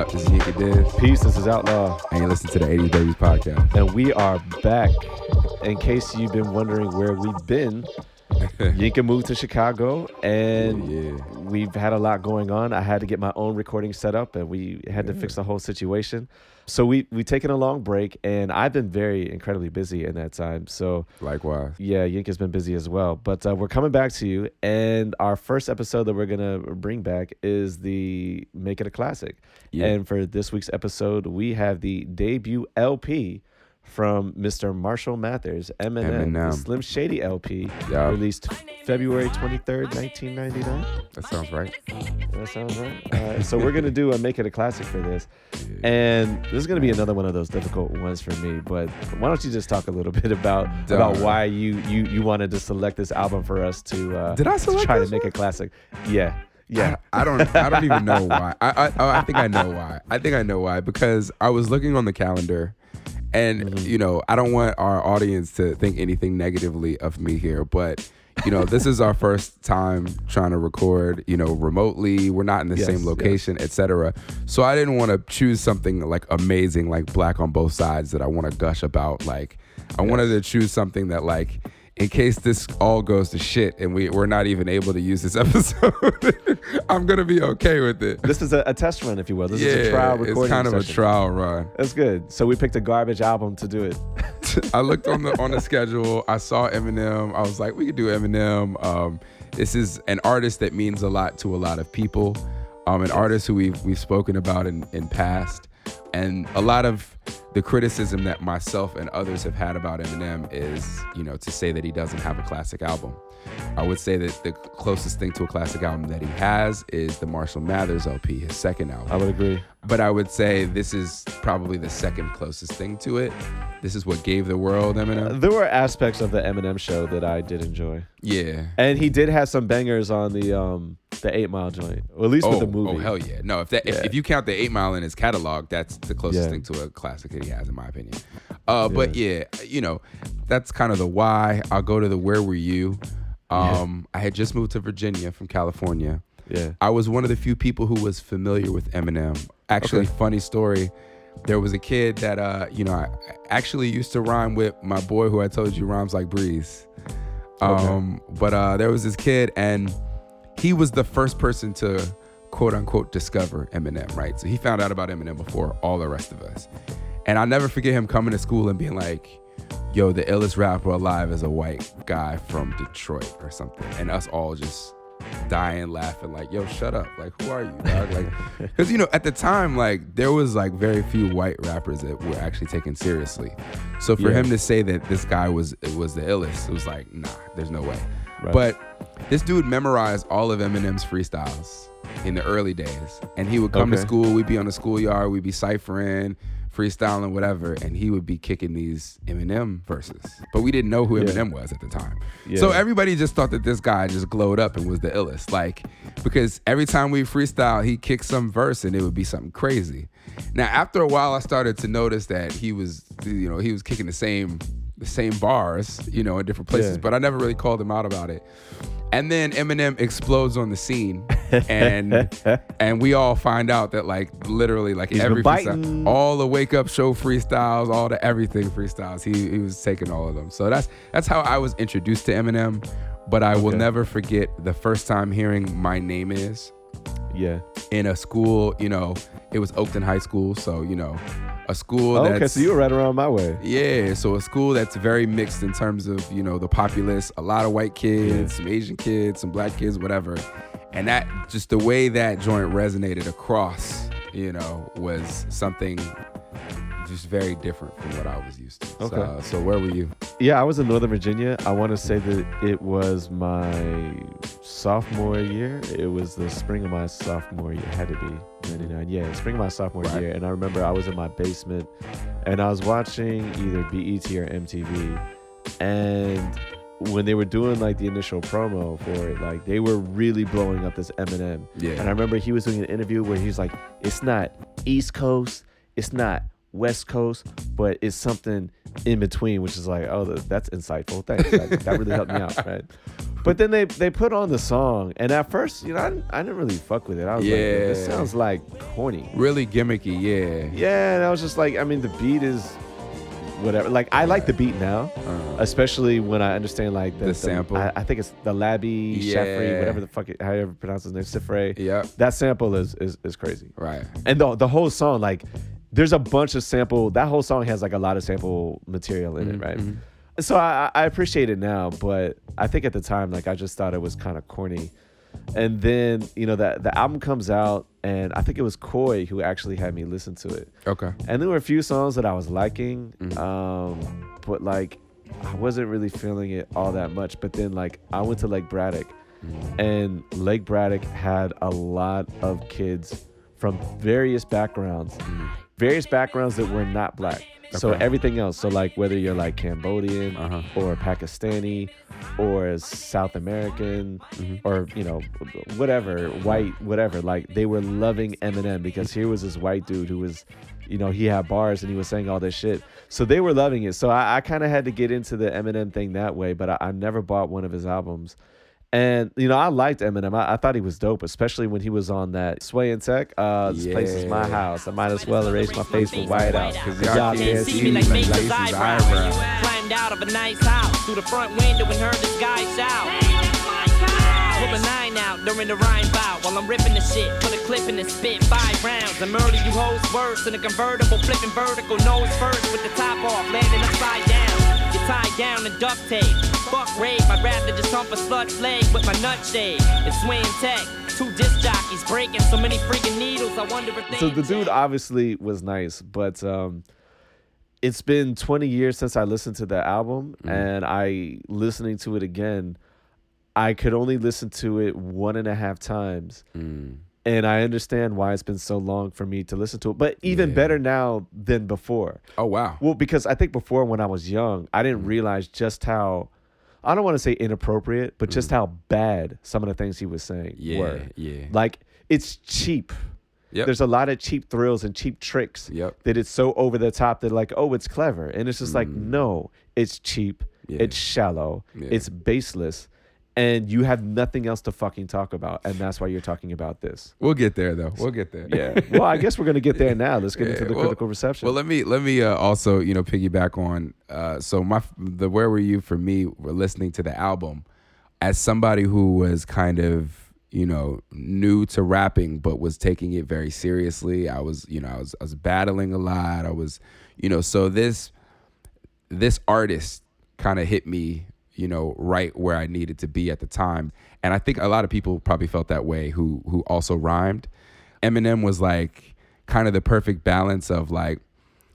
up? This is Yinka Div, Peace, this is Outlaw, and you listen to the 80s Babies podcast. and we are back. In case you've been wondering where we've been, Yinka moved to Chicago, and oh, yeah. we've had a lot going on. I had to get my own recording set up, and we had to fix the whole situation. So we we taken a long break, and I've been very incredibly busy in that time. So Likewise. yeah, Yinka's been busy as well. But uh, we're coming back to you, and our first episode that we're gonna bring back is the Make It a Classic. Yeah. And for this week's episode, we have the debut LP from Mr. Marshall Mathers, Eminem, Eminem. Slim Shady LP, Yeah. released February 23rd, 1999. That sounds right. That sounds right. So we're gonna do a Make It a Classic for this, and this is gonna be another one of those difficult ones for me. But why don't you just talk a little bit about about why you you you wanted to select this album for us to uh, Did I to try to make one? a classic? Yeah, yeah. I, I don't. I don't even know why. I, I. I think I know why. I think I know why because I was looking on the calendar, and Mm-hmm. you know, I don't want our audience to think anything negatively of me here, but. You know, this is our first time trying to record, you know, remotely. We're not in the Yes, same yes. location, etc. So I didn't want to choose something like amazing, like black on both sides that I want to gush about. Like I wanted to choose something that like in case this all goes to shit and we, we're not even able to use this episode, I'm gonna be okay with it. This is a, a test run, if you will. This yeah, is a trial recording. it's kind of a trial run. That's good. So we picked a garbage album to do it. I looked on the on the schedule. I saw Eminem. I was like, we could do Eminem. Um, this is an artist that means a lot to a lot of people. Um, an artist who we've we've spoken about in in past, and a lot of the criticism that myself and others have had about Eminem is, you know, to say that he doesn't have a classic album. I would say that the closest thing to a classic album that he has is the Marshall Mathers LP, his second album. I would agree. But I would say this is probably the second closest thing to it. This is what gave the world Eminem. There were aspects of the Eminem show that I did enjoy, Yeah. and he did have some bangers on the um the Eight Mile joint, or at least Oh, with the movie. oh hell yeah! No, if that if, Yeah. if you count the Eight Mile in his catalog, that's the closest Yeah. thing to a classic that he has, in my opinion. Uh, but yeah, you know, that's kind of the why. I'll go to the where were you? Um, I had just moved to Virginia from California. Yeah. I was one of the few people who was familiar with Eminem. Actually, Okay. funny story. There was a kid that uh, you know, I actually used to rhyme with my boy who I told you rhymes like breeze. Um, but uh, there was this kid and he was the first person to quote unquote discover Eminem, right? So he found out about Eminem before all the rest of us. And I'll never forget him coming to school and being like, yo, the illest rapper alive is a white guy from Detroit or something. And us all just dying laughing like yo shut up. Like who are you dog? Like because you know at the time like there was like very few white rappers that were actually taken seriously. So for Yeah. him to say that this guy was was the illest it was like nah there's no way. Right. but this dude memorized all of Eminem's freestyles in the early days and he would come to school we'd be on the schoolyard we'd be ciphering freestyling whatever and he would be kicking these Eminem verses but we didn't know who Yeah. Eminem was at the time so everybody just thought that this guy just glowed up and was the illest. Like, because every time we freestyle, he kicked some verse and it would be something crazy. Now, after a while, I started to notice that he was, you know, he was kicking the same, the same bars, you know, in different places, Yeah. but I never really called him out about it. And then Eminem explodes on the scene, and and we all find out that like literally like He's every freestyle, all the wake up show freestyles, all the everything freestyles, he he was taking all of them. So that's that's how I was introduced to Eminem. But I will never forget the first time hearing "My Name Is" Yeah. in a school. You know, it was Oakton High School, so you know, a school Oh, that's okay, so you were right around my way. yeah, so a school that's very mixed in terms of, you know, the populace, a lot of white kids, Yeah. some Asian kids, some black kids, whatever. And that just the way that joint resonated across, you know, was something just very different from what I was used to. Okay. So, so where were you? Yeah, I was in Northern Virginia. I want to say that it was my sophomore year. It was the spring of my sophomore year. It had to be 99. Yeah, spring of my sophomore Right. year. And I remember I was in my basement and I was watching either BET or MTV. And when they were doing like the initial promo for it, like they were really blowing up this Eminem. Yeah. And I remember he was doing an interview where he's like, it's not East Coast, it's not West Coast, but it's something in between, which is like, oh, that's insightful. Thanks. That, that really helped me out, right? But then they they put on the song, and at first, you know, I didn't, I didn't really fuck with it. I was like, this sounds like corny. Really gimmicky, yeah. Yeah, and I was just like, I mean, the beat is whatever. Like, I like the beat now, Uh, especially when I understand like the, sample? I, I think it's the Labi Yeah. Whatever the fuck, it, how you ever pronounce his name, Siffre. Yep. That sample is is is crazy. Right. And the the whole song, like, there's a bunch of sample. That whole song has like a lot of sample material in Mm-hmm, it, right? So I, I appreciate it now, but I think at the time, like, I just thought it was kind of corny. And then you know that the album comes out, and I think it was Koi who actually had me listen to it. Okay. And there were a few songs that I was liking, Mm-hmm. um, but like I wasn't really feeling it all that much. But then like I went to Lake Braddock, Mm-hmm. and Lake Braddock had a lot of kids from various backgrounds, various backgrounds that were not black. So Okay. everything else. So like whether you're like Cambodian Uh-huh. or Pakistani or South American Mm-hmm. or you know whatever white whatever like they were loving Eminem because here was this white dude who was you know he had bars and he was saying all this shit so they were loving it so I, I kind of had to get into the Eminem thing that way but I, I never bought one of his albums and you know I liked Eminem I, I thought he was dope especially when he was on that Sway and Tech uh this place is my house I might as well erase my face with white out Cause Cause y'all can't see me like Mason's eyebrow. Climbed out of a nice house through the front window and heard this guy shout. Pull a nine out during the rhyme bout while I'm ripping the shit. Put a clip in and spit five rounds and murder you hoes worse in a convertible, flipping vertical nose first with the top off, landing upside down. You're tied down in duct tape. Fuck rape, I'd rather just hump a slut's leg with my nut shade. It's swing tech. Two disc jockeys breaking so many freaking needles. I wonder if they. so the dude obviously was nice, but um, it's been 20 years since I listened to the album, and I listening to it again. I could only listen to it one and a half times, Mm. and I understand why it's been so long for me to listen to it. But even Yeah. better now than before. Oh wow. Well, because I think before when I was young, I didn't realize just how. I don't want to say inappropriate, but just how bad some of the things he was saying Yeah, were. yeah. Like it's cheap. Yep. There's a lot of cheap thrills and cheap tricks Yep. that it's so over the top that like, oh, it's clever. And it's just like, no, it's cheap. Mm. Yeah. It's shallow. Yeah. It's baseless. And you have nothing else to fucking talk about. And that's why you're talking about this. We'll get there though. We'll get there. Yeah. well, I guess we're gonna get there now. Let's get into the well- critical reception. Well, let me let me uh, also you know piggyback on uh, so my the where were you for me were listening to the album as somebody who was kind of you know new to rapping but was taking it very seriously. I was you know I was I was battling a lot. I was you know so this this artist kind of hit me you know right where I needed to be at the time, and I think a lot of people probably felt that way who who also rhymed. Eminem was like kind of the perfect balance of like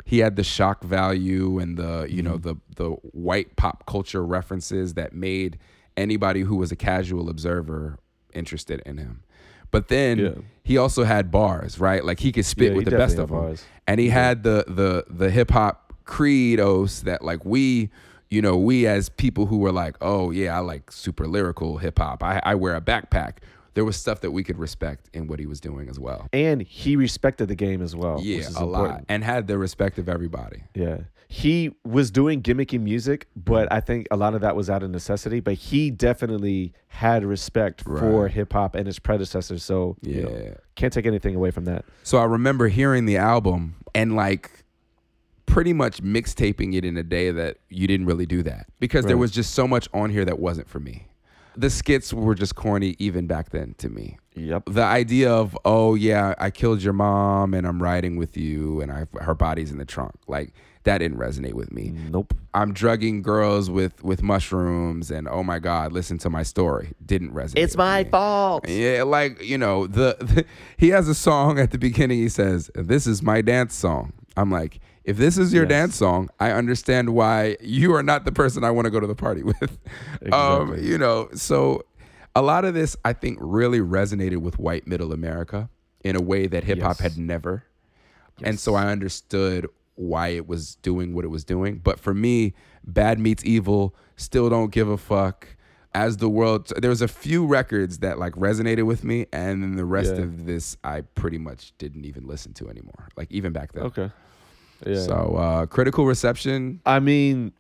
he had the shock value and the you know the the white pop culture references that made anybody who was a casual observer interested in him. But then Yeah. he also had bars, right? Like he could spit Yeah, with the best of had them. And he had the the the hip hop credos that like we you know, we as people who were like, oh yeah, I like super lyrical hip hop. I, I wear a backpack. There was stuff that we could respect in what he was doing as well. and he respected the game as well. Yeah, which is a lot, and had the respect of everybody. Yeah. He was doing gimmicky music, but I think a lot of that was out of necessity. But he definitely had respect for hip hop and its predecessors. So, you know, Yeah. can't take anything away from that. So I remember hearing the album and like pretty much mixtaping it in a day that you didn't really do that because there was just so much on here that wasn't for me. The skits were just corny even back then to me. Yep. The idea of oh yeah, I killed your mom and I'm riding with you and I her body's in the trunk. Like that didn't resonate with me. Nope. I'm drugging girls with with mushrooms and oh my god, listen to my story. Didn't resonate. It's with my me. fault. Yeah, like you know, the, the he has a song at the beginning. He says, "This is my dance song." I'm like, if this is your Yes. dance song, I understand why you are not the person I want to go to the party with. Um, Exactly. you know, so a lot of this I think really resonated with white middle America in a way that hip hop Yes. had never. Yes. And so I understood why it was doing what it was doing. But for me, Bad Meets Evil, Still Don't Give a Fuck, As the World, there was a few records that like resonated with me, and then the rest Yeah. of this I pretty much didn't even listen to anymore. Like even back then. Okay. Yeah. So uh, critical reception. I mean,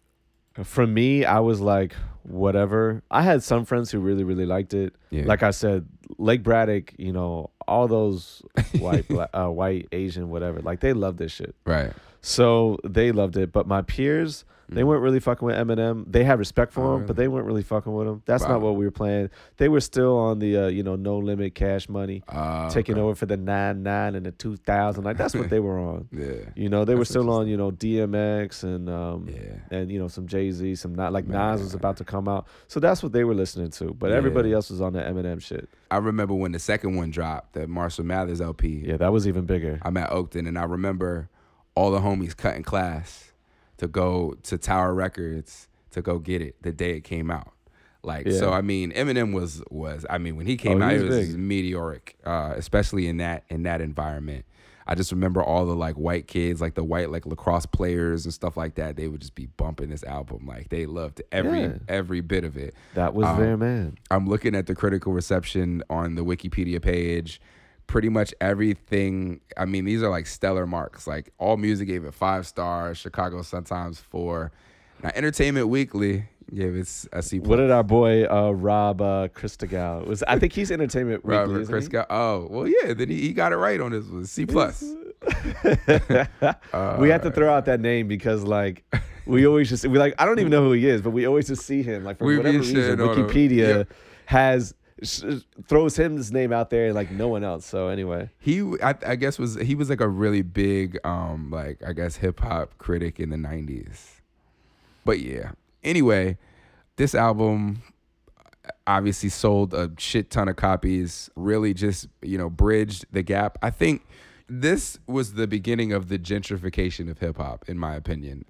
for me, I was like, whatever. I had some friends who really, really liked it. Yeah. Like I said, Lake Braddock, you know, all those white, black, uh, white, Asian, whatever, like they loved this shit. Right. So they loved it. But my peers, they weren't really fucking with Eminem. They had respect for. Oh, him, but they weren't really fucking with him. That's Wow. not what we were playing. They were still on the, uh, you know, no limit cash money, Uh, taking okay. over for the nine nine and the two thousand. Like that's what they were on. Yeah. You know, they were still on, you know, DMX and um Yeah. and you know some Jay Z, some not like Man. Nas was about to come out. So that's what they were listening to. But Yeah. everybody else was on the Eminem shit. I remember when the second one dropped, the Marshall Mathers LP. Yeah, that was even bigger. I'm at Oakton, and I remember all the homies cutting class to go to Tower Records to go get it the day it came out. Like so, I mean, Eminem was was I mean when he came Oh, out, he it was was big. meteoric, uh, especially in that in that environment. I just remember all the like white kids, like the white like lacrosse players and stuff like that. They would just be bumping this album, like they loved every Yeah. every bit of it. That was Um, their man. I'm looking at the critical reception on the Wikipedia page. Pretty much everything. I mean, these are like stellar marks. Like All Music gave it five stars. Chicago Sun Times four. Now Entertainment Weekly gave it a C. What did our boy uh, Rob uh, Christgau was? I think he's Entertainment Weekly. Robert isn't Chris he? got? Oh, well, yeah. Then he, he got it right on this one. C plus. we had to throw out that name because like we always just we like I don't even know who he is, but we always just see him like for whatever reason. shitting on him. Wikipedia Yep. has throws him his name out there like no one else. So anyway, He, I, I guess, was he was like a really big, um, like I guess hip hop critic in the '90s. But yeah. Anyway, this album obviously sold a shit ton of copies. Really, just you know, bridged the gap. I think this was the beginning of the gentrification of hip hop, in my opinion.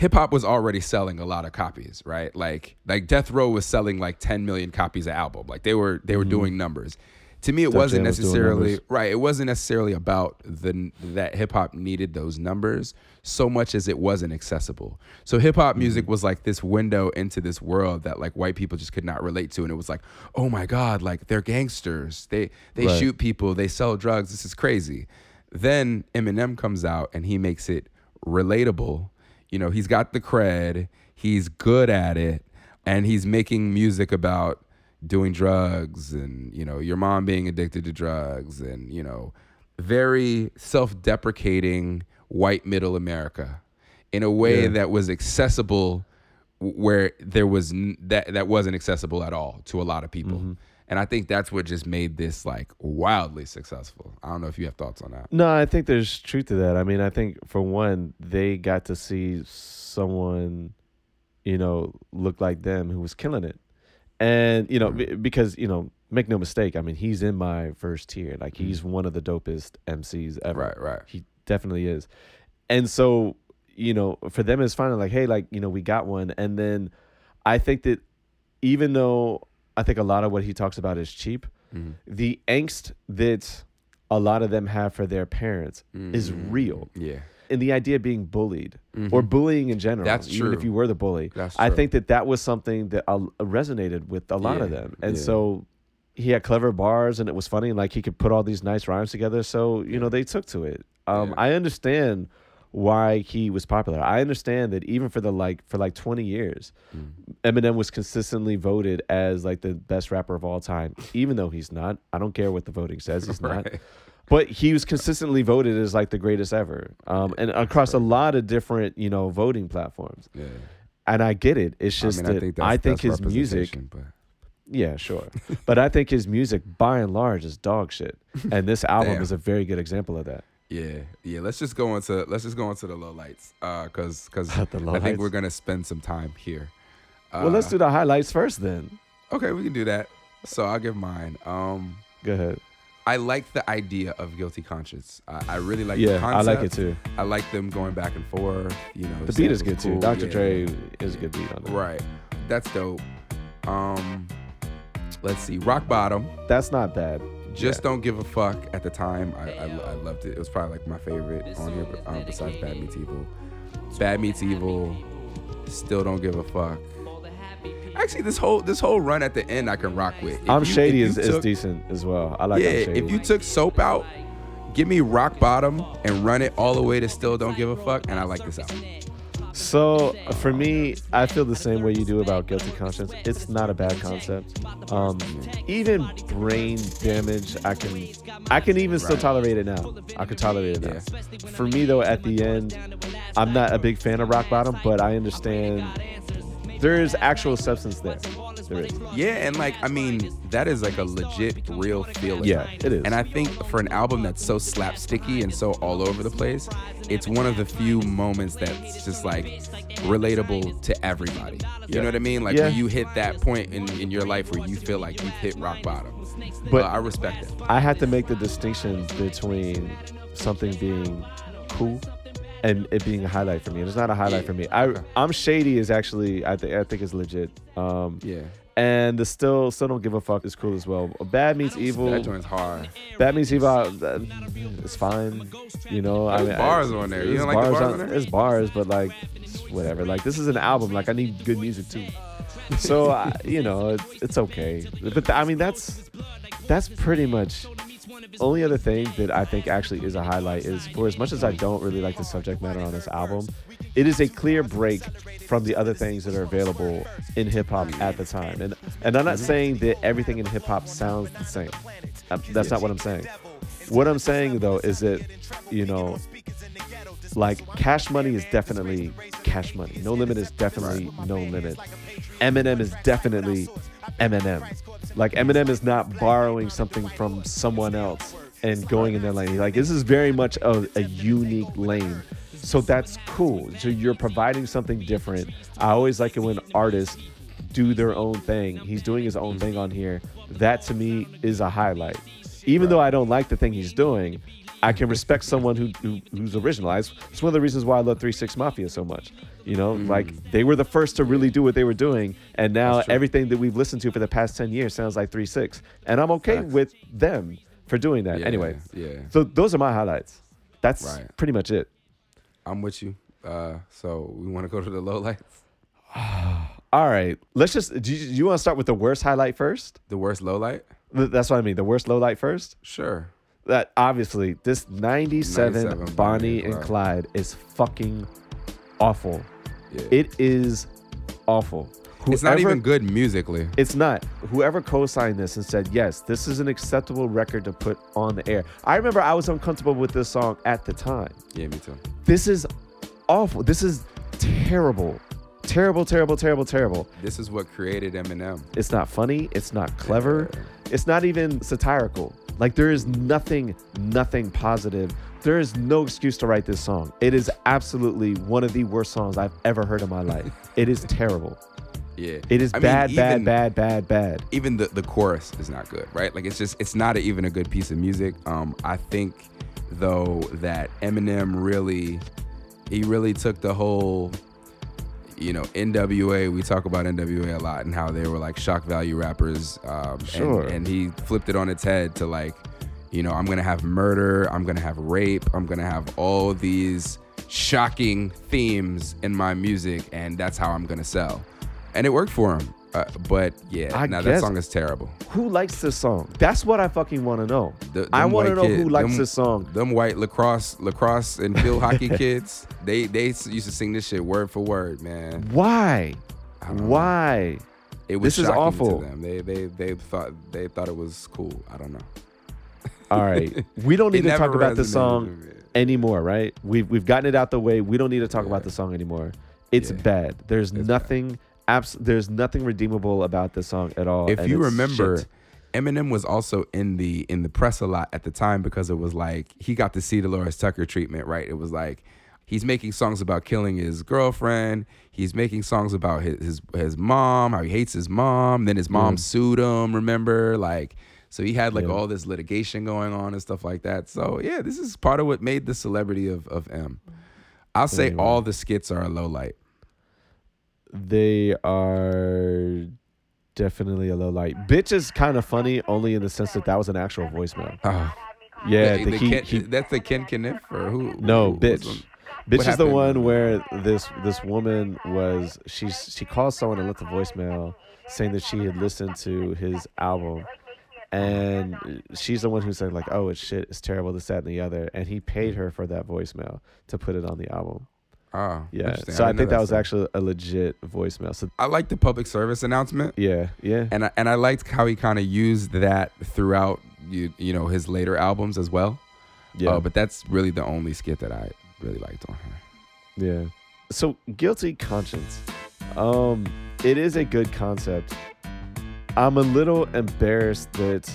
Hip hop was already selling a lot of copies, right? Like, like Death Row was selling like 10 million copies an album. Like they were, they were doing numbers. To me, it Def wasn't Jam necessarily numbers. right. It wasn't necessarily about the that hip hop needed those numbers so much as it wasn't accessible. So hip hop Mm-hmm. music was like this window into this world that like white people just could not relate to, and it was like, oh my god, like they're gangsters. They they Right. shoot people. They sell drugs. This is crazy. Then Eminem comes out and he makes it relatable. You know, he's got the cred. He's good at it, and he's making music about doing drugs and you know your mom being addicted to drugs and you know very self-deprecating white middle america in a way Yeah. that was accessible where there was n- that that wasn't accessible at all to a lot of people Mm-hmm. And i think that's what just made this like wildly successful i don't know if you have thoughts on that no, I think there's truth to that. I mean, I think for one, they got to see someone, you know, look like them who was killing it, and you know, mm-hmm. be- because you know, make no mistake. I mean, he's in my first tier. Like mm-hmm. he's one of the dopest MCs ever. right right He definitely is. And so, you know, for them it's finally like, hey, like, you know, we got one. And then I think that even though I think a lot of what he talks about is cheap, Mhm. the angst that a lot of them have for their parents is Mhm. real. yeah And the idea of being bullied or bullying in general, That's even if you were the bully, That's I think that that was something that resonated with a lot of them. And yeah. so he had clever bars and it was funny and like he could put all these nice rhymes together. So, you know, they took to it. Um, Yeah. I understand why he was popular. I understand that even for the like for like 20 years, Mm. Eminem was consistently voted as like the best rapper of all time, even though he's not. I don't care what the voting says, he's not. But he was consistently voted as like the greatest ever, um, and across a lot of different you know voting platforms. yeah And I get it. It's just I mean, that I think, I think his music, but yeah, sure, but I think his music by and large is dog shit, and this album Damn. is a very good example of that. Yeah, yeah. Let's just go into let's just go into the low lights, uh, cause cause I think we're gonna spend some time here. Uh, well, let's do the highlights first, then. Okay, we can do that. So I'll give mine. Um, Go ahead. I like the idea of guilty conscience. I, I really like the yeah, I like it too. I like them going back and forth. You know, The beat is good samples too. Dr. yeah. Dre is a good beat on it. Right, that's dope. Um, let's see, Rock Bottom. That's not bad. Just Yeah. don't give a fuck. At the time, I, I, I loved it. It was probably like my favorite on here, um, besides Bad Meets Evil. Bad Meets Evil. Still don't give a fuck. Actually, this whole this whole run at the end, I can rock with. If I'm you- Shady if is, you is decent as well. I like yeah, I'm Shady. if you took soap out, give me rock bottom and run it all the way to still don't give a fuck, and I like this album. So for me, I feel the same way you do about guilty conscience. It's not a bad concept. Um, even brain damage, I can, I can even still tolerate it now. I could tolerate it now. For me though, at the end, I'm not a big fan of rock bottom, but I understand there is actual substance there. There is. Yeah, and like I mean, that is like a legit, real feeling. Yeah, it is. And I think for an album that's so slapsticky and so all over the place, it's one of the few moments that's just like relatable to everybody. You Yeah. know what I mean? Like Yeah. when you hit that point in, in your life where you feel like you've hit rock bottom. But- But I respect it. I had to make the distinction between something being cool and it being a highlight for me. And it's not a highlight for me. I I'm shady is actually I think I think is legit. Um Yeah. And the still still don't give a fuck is cool as well. Bad meets evil. That joint's hard. Bad meets evil. uh, It's fine. You know, I There's mean, bars I, on there. You there's don't like the bars on- on there? There's bars, but like it's whatever. Like this is an album. Like I need good music too. So I, you know, it, it's okay. But th- I mean, that's that's pretty much. Only other thing that I think actually is a highlight is for as much as I don't really like the subject matter on this album, it is a clear break from the other things that are available in hip hop at the time. And and I'm not saying that everything in hip hop sounds the same. Uh, That's not what I'm saying. What I'm saying though is that you know like cash money is definitely cash money. No limit is definitely no limit. Eminem is definitely Eminem. Like Eminem is not borrowing something from someone else and going in their lane. Like this is very much a, a unique lane. So that's cool. So you're providing something different. I always like it when artists do their own thing. He's doing his own thing on here. That to me is a highlight. Even though I don't like the thing he's doing, I can respect someone who, who who's original. It's, it's one of the reasons why I love Three Six Mafia so much. You know, like they were the first to really do what they were doing, and now Mm. Everything that we've listened to for the past ten years sounds like Three Six, and I'm okay with them for doing that. Yeah, anyway, yeah. So those are my highlights. That's Right. pretty much it. I'm with you. Uh, so we want to go to the low lowlights. All right, let's just. Do you, you want to start with the worst highlight first? The worst lowlight? Th- That's what I mean. The worst low light first. Sure. That obviously this 97, 97 Bonnie and Clyde is fucking awful. Yeah. It is awful. It's not even good musically. It's not. Whoever co-signed this and said, "Yes, this is an acceptable record to put on the air." I remember I was uncomfortable with this song at the time. Yeah, me too. This is awful. This is terrible. Terrible, terrible, terrible, terrible. This is what created Eminem. It's not funny. It's not clever. It's not even satirical. Like there is nothing, nothing positive. There is no excuse to write this song. It is absolutely one of the worst songs I've ever heard in my life. It is terrible. Yeah. It is I mean, bad, bad, bad, bad, bad. Even the, the chorus is not good, right? Like it's just it's not a, even a good piece of music. Um, I think though that Eminem really, he really took the whole, you know, NWA. We talk about NWA a lot and how they were like shock value rappers. Um, and- Sure. and he flipped it on its head to like, you know, I'm gonna have murder, I'm gonna have rape, I'm gonna have all these shocking themes in my music, and that's how I'm gonna sell. And it worked for him. Uh, but yeah, I now guess- that song is terrible. Who likes this song? That's what I fucking want to know. The- I them want to white know kid- who likes them- this song. Them white lacrosse, lacrosse and field hockey kids, they they s- used to sing this shit word for word, man. Why? I don't know. Why? It was This is shocking awful. to them. They they they thought they thought it was cool. I don't know. All right. We don't It need to never talk about this resonated song with me. anymore, right? We've we've gotten it out the way. We don't need to talk about the song anymore. It's Yeah. bad. There's nothing abs- there's nothing redeemable about this song at all. If you remember, shit. Eminem was also in the in the press a lot at the time because it was like he got to see Delores Tucker treatment, right? It was like he's making songs about killing his girlfriend. He's making songs about his his, his mom, how he hates his mom. Then his mom Mm. sued him. Remember, like. So he had like Yeah. all this litigation going on and stuff like that. So yeah, this is part of what made the celebrity of, of M. I'll say Anyway. all the skits are a low light. They are definitely a low light. Bitch is kind of funny only in the sense that that was an actual voicemail. Oh, Yeah, the- the, he, Ken- he that's the Ken Kaniff or who? No, who bitch. Bitch What is the one where this this woman was she's she called someone and left a voicemail saying that she had listened to his album and she's the one who said like, "Oh, it's shit, it's terrible, this, that, and the other," and he paid her for that voicemail to put it on the album. Oh, Yeah, so I, didn't think that was actually a legit voicemail. So I like the public service announcement, yeah, yeah, and I, and I liked how he kind of used that throughout you you know his later albums as well. yeah, Uh, but that's really the only skit that I really liked on her. yeah. So guilty conscience, um, it is a good concept. I'm a little embarrassed that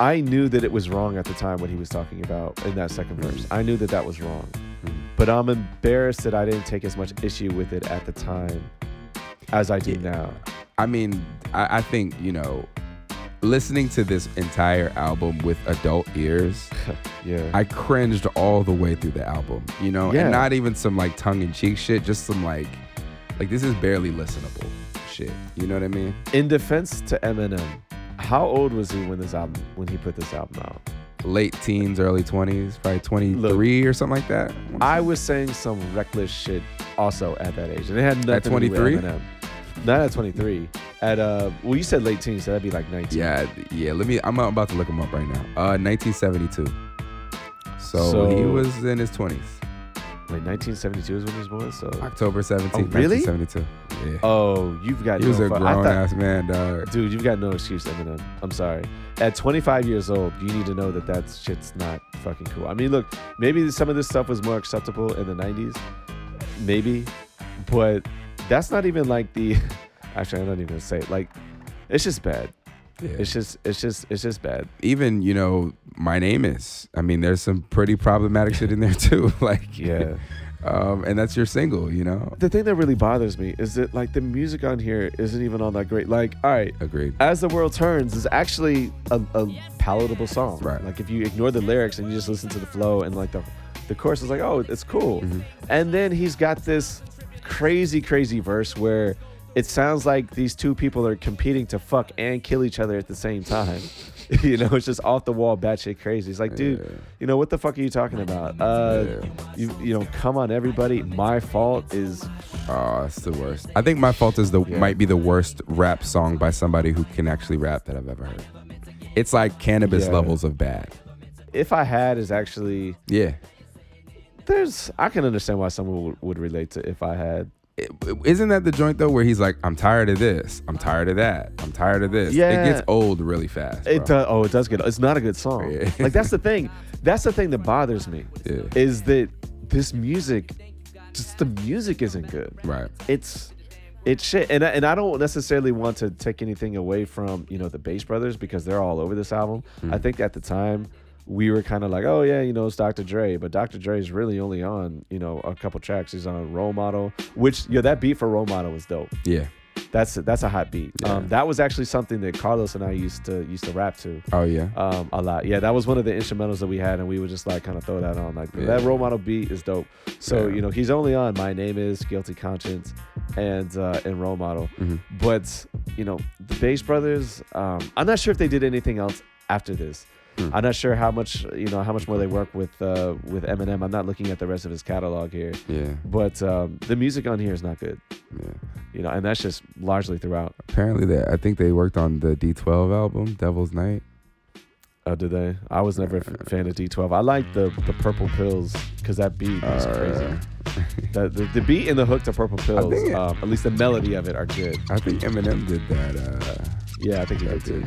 I knew that it was wrong at the time what he was talking about in that second verse. I knew that that was wrong. But I'm embarrassed that I didn't take as much issue with it at the time as I do now. I mean, I, I think you know, listening to this entire album with adult ears, Yeah. I cringed all the way through the album. You know, Yeah. and not even some like tongue in cheek shit, just some like, like this is barely listenable shit. You know what I mean? In defense to Eminem, how old was he when this album when he put this album out? Late teens, early twenties, probably twenty three or something like that. I was saying some reckless shit also at that age, and it had nothing At to do with 23? Eminem. Not at 23. At uh, well, you said late teens, so that'd be like 19. Yeah, yeah. Let me. I'm about to look him up right now. Uh, 1972. So, So- he was in his 20s. Wait, 1972 is when he was born. So, October 17th, Oh, really? 1972. Yeah. oh, you've got he no was a fu- I grown thought- ass man, dog. Dude, you've got no excuse, Eminem. I'm sorry. At 25 years old, you need to know that that shit's not fucking cool. I mean, look, maybe some of this stuff was more acceptable in the 90s, maybe, but that's not even like the. Actually, I'm not even gonna say it. Like, it's just bad. Yeah. It's just, it's just, it's just bad. Even you know, my name is. I mean, there's some pretty problematic shit in there too. Like, Yeah. Um, and that's your single. You know. The thing that really bothers me is that like the music on here isn't even all that great. Like, all right, Agreed. As the World Turns is actually a, a palatable song. Right. Like if you ignore the lyrics and you just listen to the flow and like the the chorus is like, oh, it's cool. Mhm. And then he's got this crazy, crazy verse where it sounds like these two people are competing to fuck and kill each other at the same time. you know, it's just off the wall, batshit crazy. It's like, dude, Yeah. you know what the fuck are you talking about? Uh, Yeah. you you know, come on, everybody. My fault is Oh, it's the worst. I think my fault is the Yeah. might be the worst rap song by somebody who can actually rap that I've ever heard. It's like cannabis levels of bad. if I had is actually Yeah. there's I can understand why someone would, would relate to if I had. Isn't that the joint though where he's like, I'm tired of this, I'm tired of that, I'm tired of this. Yeah. It gets old really fast. It does. Oh, it does get. It's not a good song. Yeah. like that's the thing. That's the thing that bothers me. Yeah. Is that this music, just the music isn't good. Right. It's it's shit. And I, and I don't necessarily want to take anything away from you know the Bass Brothers because they're all over this album. Hmm. I think at the time we were kind of like, oh yeah, you know, it's Dr. Dre, but Dr. Dre is really only on you know a couple tracks. He's on Role Model, which yeah, that beat for Role Model was dope. Yeah. That's that's a hot beat. Yeah. Um, that was actually something that Carlos and I used to used to rap to Oh yeah. um, a lot. Yeah, that was one of the instrumentals that we had, and we would just like kind of throw that on. Like Yeah. that role model beat is dope. So Yeah. you know he's only on My Name Is Guilty Conscience and uh, and Role Model. Mhm. But you know the Bass Brothers. Um, I'm not sure if they did anything else after this. Hmm. I'm not sure how much you know how much more they work with uh, with Eminem. I'm not looking at the rest of his catalog here, Yeah. but um, the music on here is not good. Yeah. You know, and that's just largely throughout. Apparently, they I think they worked on the D12 album, Devil's Night. Oh, did they? I was never a f- fan of D12. I like the the Purple Pills because that beat is crazy. Uh, The, the, the beat and the hook to Purple Pills, it- um, at least the melody of it, are good. I think Eminem did that. Uh, Yeah, I think he did too.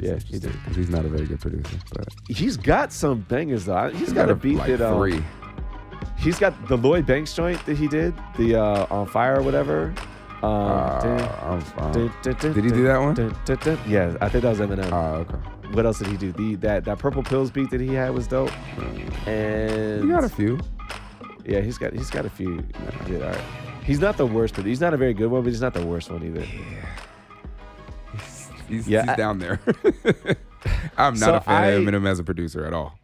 Yeah, he did. Because he's not a very good producer, but He's got some bangers though. I- He's he got a beat like that um, three. he's got the Lloyd Banks joint that he did, the uh, on fire or whatever. Um, Uh, dun, Did he do that one? Yeah, I think that was Eminem. Oh, okay. what else did he do? The that that Purple Pills beat that he had was dope. And You got a few. Yeah, he's got he's got a few good art. He's not the worst, but he's not a very good one, but he's not the worst one either. He's, he's, Yeah, he's I- down there. I'm not So a fan I- of Eminem as a producer at all.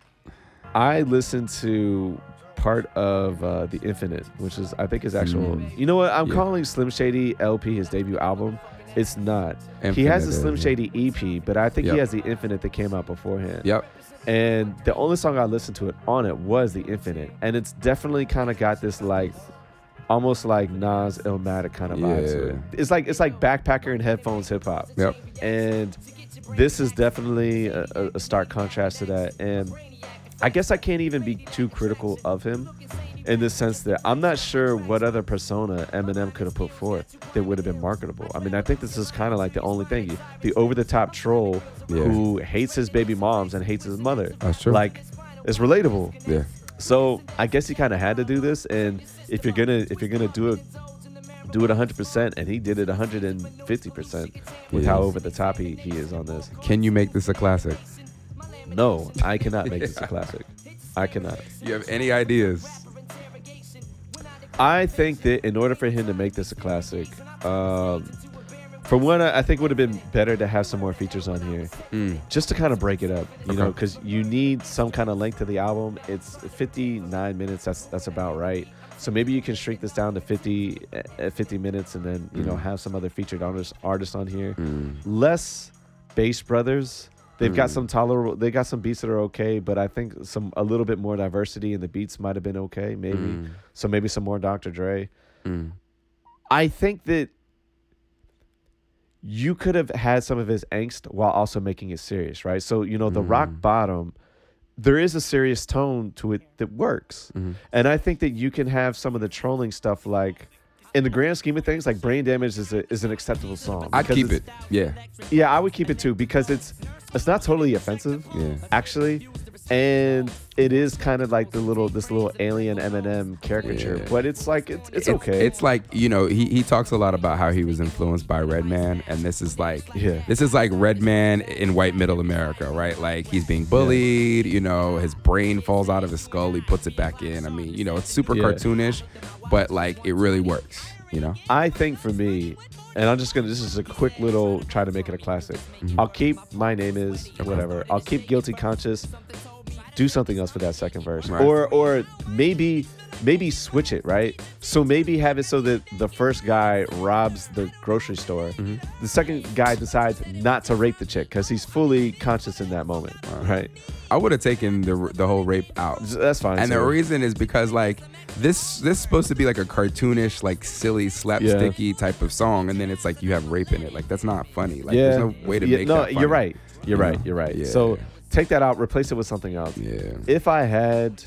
I listened to part of uh, the Infinite, which is I think his actual. Mm. You know what? I'm Yeah. calling Slim Shady LP his debut album. It's not. he has Infinite the Slim. Shady EP, but I think Yep. he has the Infinite that came out beforehand. Yep. And the only song I listened to it on it was the Infinite, and it's definitely kind of got this like, almost like Nas Illmatic kind of vibe to Yeah. it. It's like it's like backpacker and headphones hip hop. Yep. And this is definitely a, a- a stark contrast to that. And I guess I can't even be too critical of him in the sense that I'm not sure what other persona Eminem could have put forth that would have been marketable. I mean, I think this is kind of like the only thing the over the top troll Yeah. who hates his baby moms and hates his mother. That's true. Like, it's relatable. Yeah. So I guess he kind of had to do this, and if you're gonna if you're gonna do it, do it 100, percent and he did it 150 percent with how over the top he, he is on this. Can you make this a classic? No, I cannot make this a classic. I cannot. You have any ideas? I think that in order for him to make this a classic, um, for one, I I think it would have been better to have some more features on here, Mm. just to kind of break it up. You know, because you need some kind of length to the album. It's 59 minutes. That's that's about right. So maybe you can shrink this down to 50, uh, 50 minutes, and then you know Mm. have some other featured artists artists on here. Mm. Less Bass Brothers. They've got Mm. some tolerable. They got some beats that are okay, but I think some a little bit more diversity in the beats might have been okay. Maybe Mm. so. Maybe some more Dr. Dre. Mm. I think that you could have had some of his angst while also making it serious, right? So, you know, the rock Mm. bottom, there is a serious tone to it that works. Mhm. And I think that you can have some of the trolling stuff like in the grand scheme of things, like Brain Damage is a, is an acceptable song. I'd keep it. Yeah. Yeah, I would keep it too because it's it's not totally offensive Yeah. actually and it is kind of like the little this little alien Eminem caricature, Yeah. but it's like it's it's, okay. It's like you know he, he talks a lot about how he was influenced by Redman, and this is like Yeah. this is like Redman in white middle America, right? Like he's being bullied. You know, his brain falls out of his skull. He puts it back in. I mean, you know, it's super Yeah. cartoonish, but like it really works. You know. I think for me, and I'm just gonna. This is a quick little try to make it a classic. Mm-hmm. I'll keep my name is whatever. I'll keep guilty conscious. Do something else for that second verse, Right. or or maybe maybe switch it right. So maybe have it so that the first guy robs the grocery store. Mm-hmm. The second guy decides not to rape the chick because he's fully conscious in that moment, right? I would have taken the the whole rape out. That's fine. And the reason is because like this this is supposed to be like a cartoonish, like silly, slapsticky type of song, and then it's like you have rape in it. Like that's not funny. Like yeah, there's no way to yeah, make no. that funny. You're right. You're You right. know? You're right. Yeah. So take that out. Replace it with something else. Yeah. if I had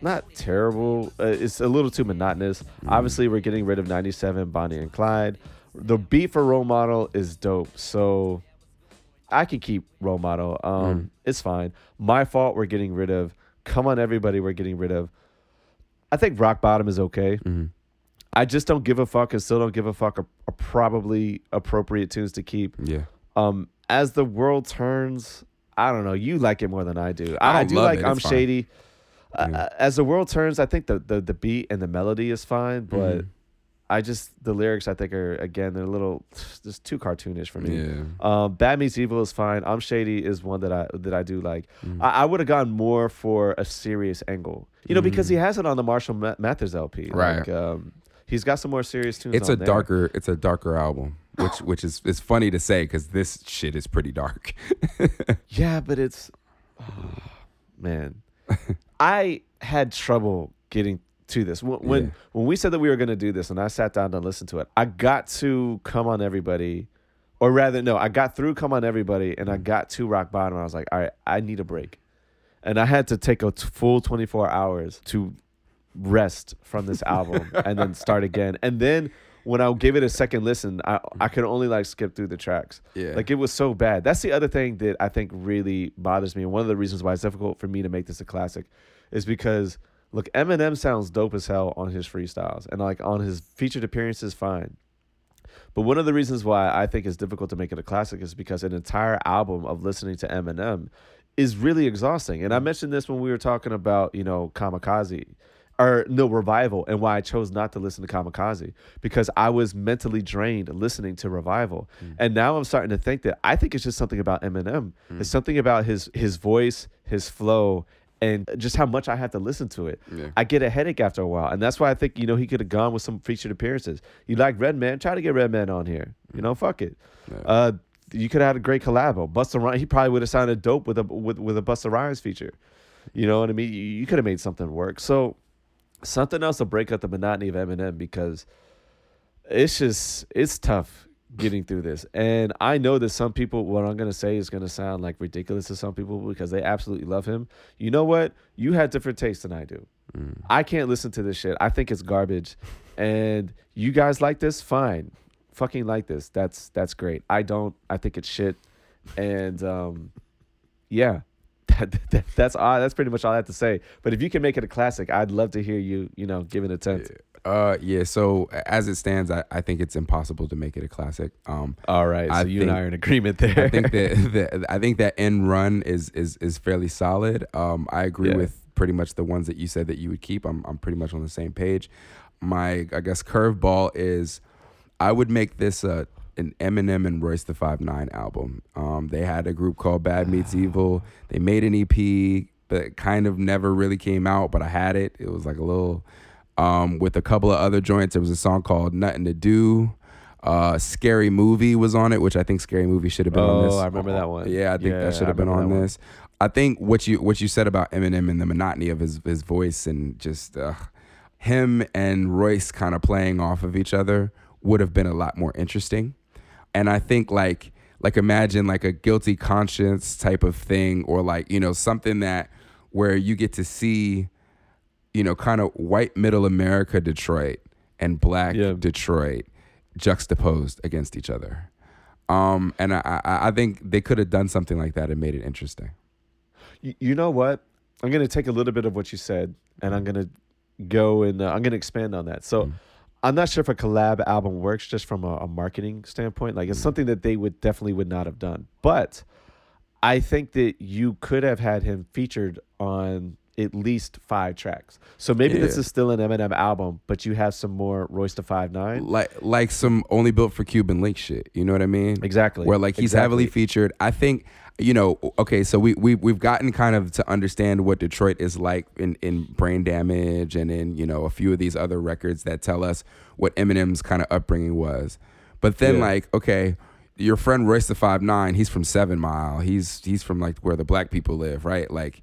not terrible, uh, it's a little too monotonous. Mm. Obviously, we're getting rid of 97, Bonnie and Clyde. The beat for role model is dope. So I can keep role model. Um, Mm. It's fine. My fault, we're getting rid of. Come on, everybody, we're getting rid of. I think rock bottom is okay. Mhm. I just don't give a fuck and still don't give a fuck are, are probably appropriate tunes to keep. Yeah. Um, as the world turns, I don't know. You like it more than I do. I I, love like it, I'm fine. shady. Uh. Uh, as the world turns, I think the, the the beat and the melody is fine, but Mhm. I just the lyrics I think are again they're a little just too cartoonish for me. Yeah. Um, Bad Meets Evil is fine. I'm Shady is one that I that I do like. Mm. I, I would have gone more for a serious angle, you know, because he has it on the Marshall Mathers LP. Mm. Right. Like, um, he's got some more serious tunes. It's a there. darker it's a darker album, which which is it's funny to say because this shit is pretty dark. Yeah, but it's oh, man. I had trouble getting to this when when, Yeah. when we said that we were going to do this, and I sat down to listen to it. I got to come on everybody, or rather, no, I got through come on everybody, and I mm. got to rock bottom. I was like, all right, I need a break, and I had to take a t- full twenty four hours to rest from this album and then start again, and then. When I gave it a second listen, I I could only like skip through the tracks. Yeah. Like it was so bad. That's the other thing that I think really bothers me. And one of the reasons why it's difficult for me to make this a classic is because look, Eminem sounds dope as hell on his freestyles and like on his featured appearances, fine. But one of the reasons why I think it's difficult to make it a classic is because an entire album of listening to Eminem is really exhausting. And I mm. mentioned this when we were talking about, you know, Kamikaze or no revival and why I chose not to listen to Kamikaze because I was mentally drained listening to revival. Mm. And now I'm starting to think that I think it's just something about Eminem. Mm. It's something about his his voice, his flow, and just how much I have to listen to it. Yeah. I get a headache after a while. And that's why I think, you know, he could have gone with some featured appearances. You like Redman, try to get Redman on here. You mm. know, fuck it. Yeah. Uh you could have had a great collabo. Busta Rhymes, he probably would have sounded dope with a with, with a Busta Rhymes feature. You know what I mean? You, you could have made something work. So something else to break up the monotony of Eminem because it's just it's tough getting through this. And I know that some people, what I'm going to say is going to sound like ridiculous to some people because they absolutely love him. You know what? You had different tastes than I do. Mm. I can't listen to this shit. I think it's garbage. And you guys like this? Fine. Fucking like this. That's that's great. I don't. I think it's shit. And um yeah. That, that, that's all, that's pretty much all I have to say. But if you can make it a classic, I'd love to hear you, you know, give it a tenth. Uh, yeah. So as it stands, I, I think it's impossible to make it a classic. Um, All right, so I you and I are in agreement there. I think that, that I think that end run is is is fairly solid. Um, I agree Yeah. with pretty much the ones that you said that you would keep. I'm I'm pretty much on the same page. My I guess curveball is I would make this a an Eminem and Royce the Five Nine album. Um, they had a group called Bad Meets Evil. They made an EP, but kind of never really came out. But I had it. It was like a little um, with a couple of other joints. There was a song called Nothing to Do. Uh, Scary Movie was on it, which I think Scary Movie should have been on this. Oh. I remember that one. Yeah, I think Yeah, that should have been on this. I think what you what you said about Eminem and the monotony of his his voice and just uh, him and Royce kind of playing off of each other would have been a lot more interesting. And I think like like imagine like a guilty conscience type of thing or like you know something that where you get to see you know kind of white middle America Detroit and black Yeah. Detroit juxtaposed against each other. Um, and I, I, I think they could have done something like that and made it interesting. You, you know what? I'm gonna take a little bit of what you said, and I'm gonna go and uh, I'm gonna expand on that. So, Mm. I'm not sure if a collab album works just from a, a marketing standpoint. Like, it's Mm. something that they would definitely would not have done. But I think that you could have had him featured on at least five tracks. So maybe this is still an Eminem album, but you have some more Royce to Five Nine. Like like some only built for Cuban link shit. You know what I mean? Exactly. Where like he's Exactly. heavily featured. I think you know. Okay, so we we we've gotten kind of to understand what Detroit is like in in Brain Damage and in you know a few of these other records that tell us what Eminem's kind of upbringing was. But then Yeah. like okay. Your friend Royce the Five Nine, he's from Seven Mile. He's he's from like where the black people live, right? Like,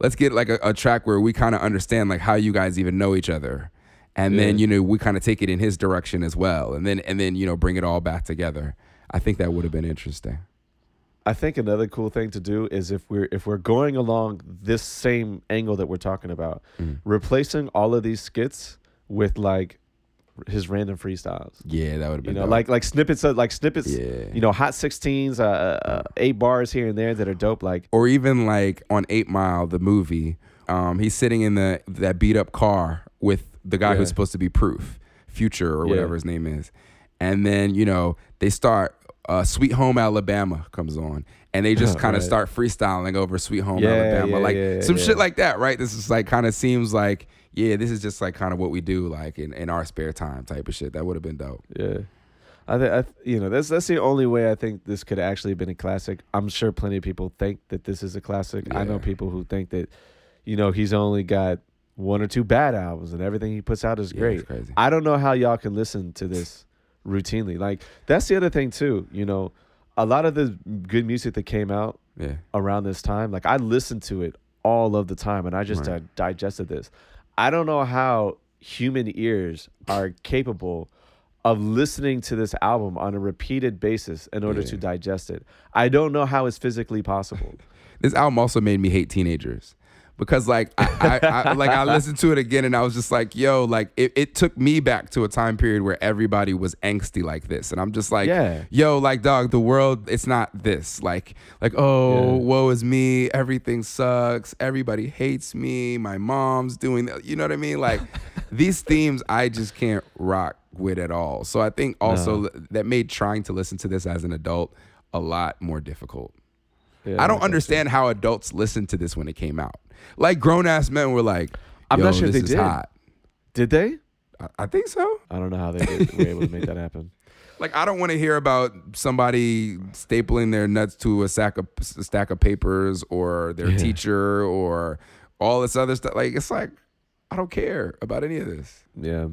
let's get like a, a track where we kind of understand like how you guys even know each other. And then you know we kind of take it in his direction as well. And then and then you know bring it all back together. I think that would have been interesting. I think another cool thing to do is if we're if we're going along this same angle that we're talking about, Mm. replacing all of these skits with like his random freestyles. yeah that would have You know, dope. like like snippets of like snippets. Yeah. You know, hot sixteens, uh, uh, eight bars here and there that are dope. Like or even like on eight mile the movie um he's sitting in the that beat up car with the guy Yeah. who's supposed to be proof future or Yeah. whatever his name is and then you know they start uh, Sweet Home Alabama comes on, and they just kind of Right. start freestyling over Sweet Home Yeah, Alabama, yeah, like yeah, some yeah. shit like that, right? This is like kind of seems like, yeah, this is just like kind of what we do, like in, in our spare time type of shit. That would have been dope. Yeah. I think I th- you know that's that's the only way I think this could actually have been a classic. I'm sure plenty of people think that this is a classic. I know people who think that, you know, he's only got one or two bad albums and everything he puts out is Yeah, great. I don't know how y'all can listen to this routinely. Like that's the other thing too. You know, a lot of the good music that came out Yeah. around this time, like I listened to it all of the time, and I just Right. uh, digested this. I don't know how human ears are capable of listening to this album on a repeated basis in order to digest it. I don't know how it's physically possible. This album also made me hate teenagers because like I, I, I like I listened to it again and I was just like, yo, like it, it took me back to a time period where everybody was angsty like this, and I'm just like, Yeah. yo, like dog, the world, it's not this. Like, like oh, Yeah. woe is me, everything sucks, everybody hates me, my mom's doing that. You know what I mean? Like these themes, I just can't rock with at all. So I think also No. that made trying to listen to this as an adult a lot more difficult. Yeah, I don't understand how adults listened to this when it came out. Like grown ass men were like, I'm not sure if this they is did. hot. Did they? I, I think so. I don't know how they did, were able to make that happen. Like I don't want to hear about somebody stapling their nuts to a sack of a stack of papers or their Yeah. teacher or all this other stuff. Like it's like I don't care about any of this. Yeah,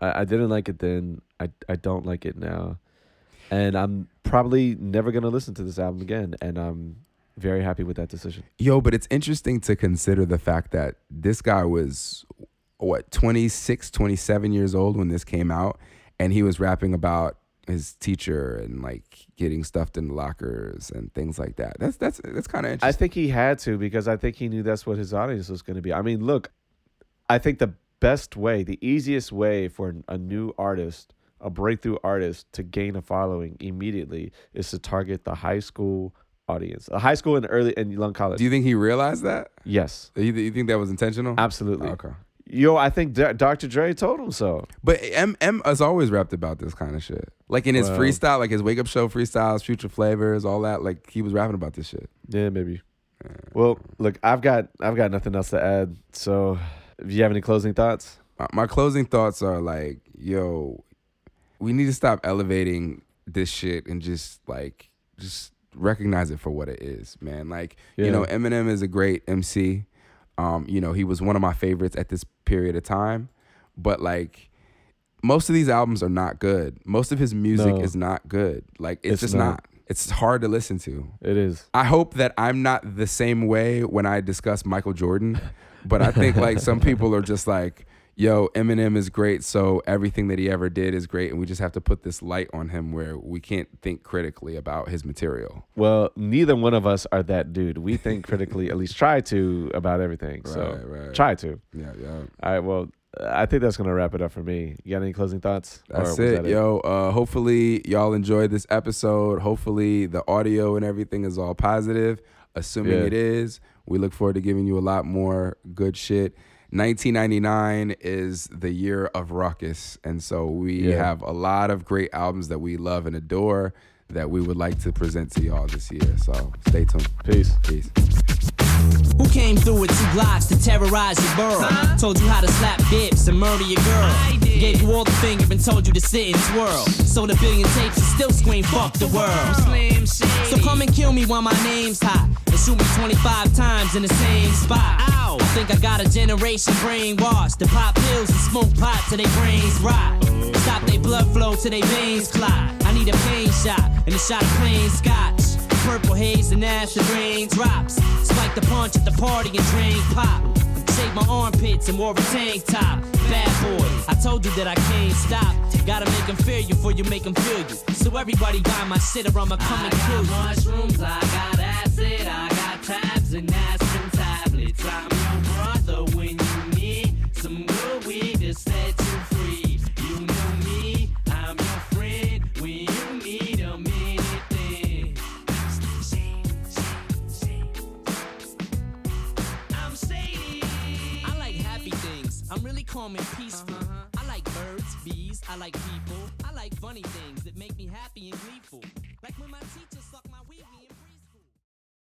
I, I didn't like it then. I I don't like it now, and I'm probably never gonna listen to this album again. And I'm very happy with that decision. Yo, but it's interesting to consider the fact that this guy was what 26, 27 years old when this came out and he was rapping about his teacher and like getting stuffed in lockers and things like that. That's that's that's kind of interesting. I think he had to because I think he knew that's what his audience was going to be. I mean, look, I think the best way, the easiest way for a new artist, a breakthrough artist to gain a following immediately is to target the high school audience, a high school and early and young college. Do you think he realized that? yes, You, you think that was intentional? absolutely. Okay. Yo, I think D- Dr. Dre told him so. But M M has always rapped about this kind of shit. Like in his Well- freestyle, like his wake up show freestyles, Future Flavas, all that. Like he was rapping about this shit. Yeah, maybe. Well, look, I've got I've got nothing else to add. So, if you have any closing thoughts? My, my closing thoughts are like, yo, we need to stop elevating this shit and just like just recognize it for what it is, man. Like, you know, Eminem is a great MC. Um, you know, he was one of my favorites at this period of time. But like most of these albums are not good. Most of his music No. is not good. Like it's, It's just not. not. It's hard to listen to. It is. I hope that I'm not the same way when I discuss Michael Jordan, but I think like some people are just like, yo, Eminem is great, so everything that he ever did is great, and we just have to put this light on him where we can't think critically about his material. Well, neither one of us are that dude. We think critically, at least try to about everything. so Right, right. try to. Yeah, yeah. All right. Well, I think that's gonna wrap it up for me. You got any closing thoughts? That's it, that yo. Uh, hopefully y'all enjoyed this episode. Hopefully the audio and everything is all positive. Assuming Yeah. it is, we look forward to giving you a lot more good shit. 1999 is the year of ruckus, and so we Yeah. have a lot of great albums that we love and adore that we would like to present to y'all this year. So stay tuned. Peace. Peace. Who came through with two blocks to terrorize your borough? Told you how to slap dips and murder your girl. Gave you all the finger and told you to sit and twirl. Sold a billion tapes and still scream fuck the world. Slim So come and kill me while my name's hot. And shoot me 25 times in the same spot. Ow! I think I got a generation brainwashed. To pop pills and smoke pot till their brains rot. Stop their blood flow till their veins clot. I need a pain shot and a shot of plain scotch. Purple haze and ash acid rain drops. Spike the punch at the party and drain pop. Shake my armpits and wore a tank top. Bad boy, I told you that I can't stop. Gotta make them fear you before you make them feel you. So everybody buy my shit or I'ma come and kill you. mushrooms, I got acid, I got and aspirin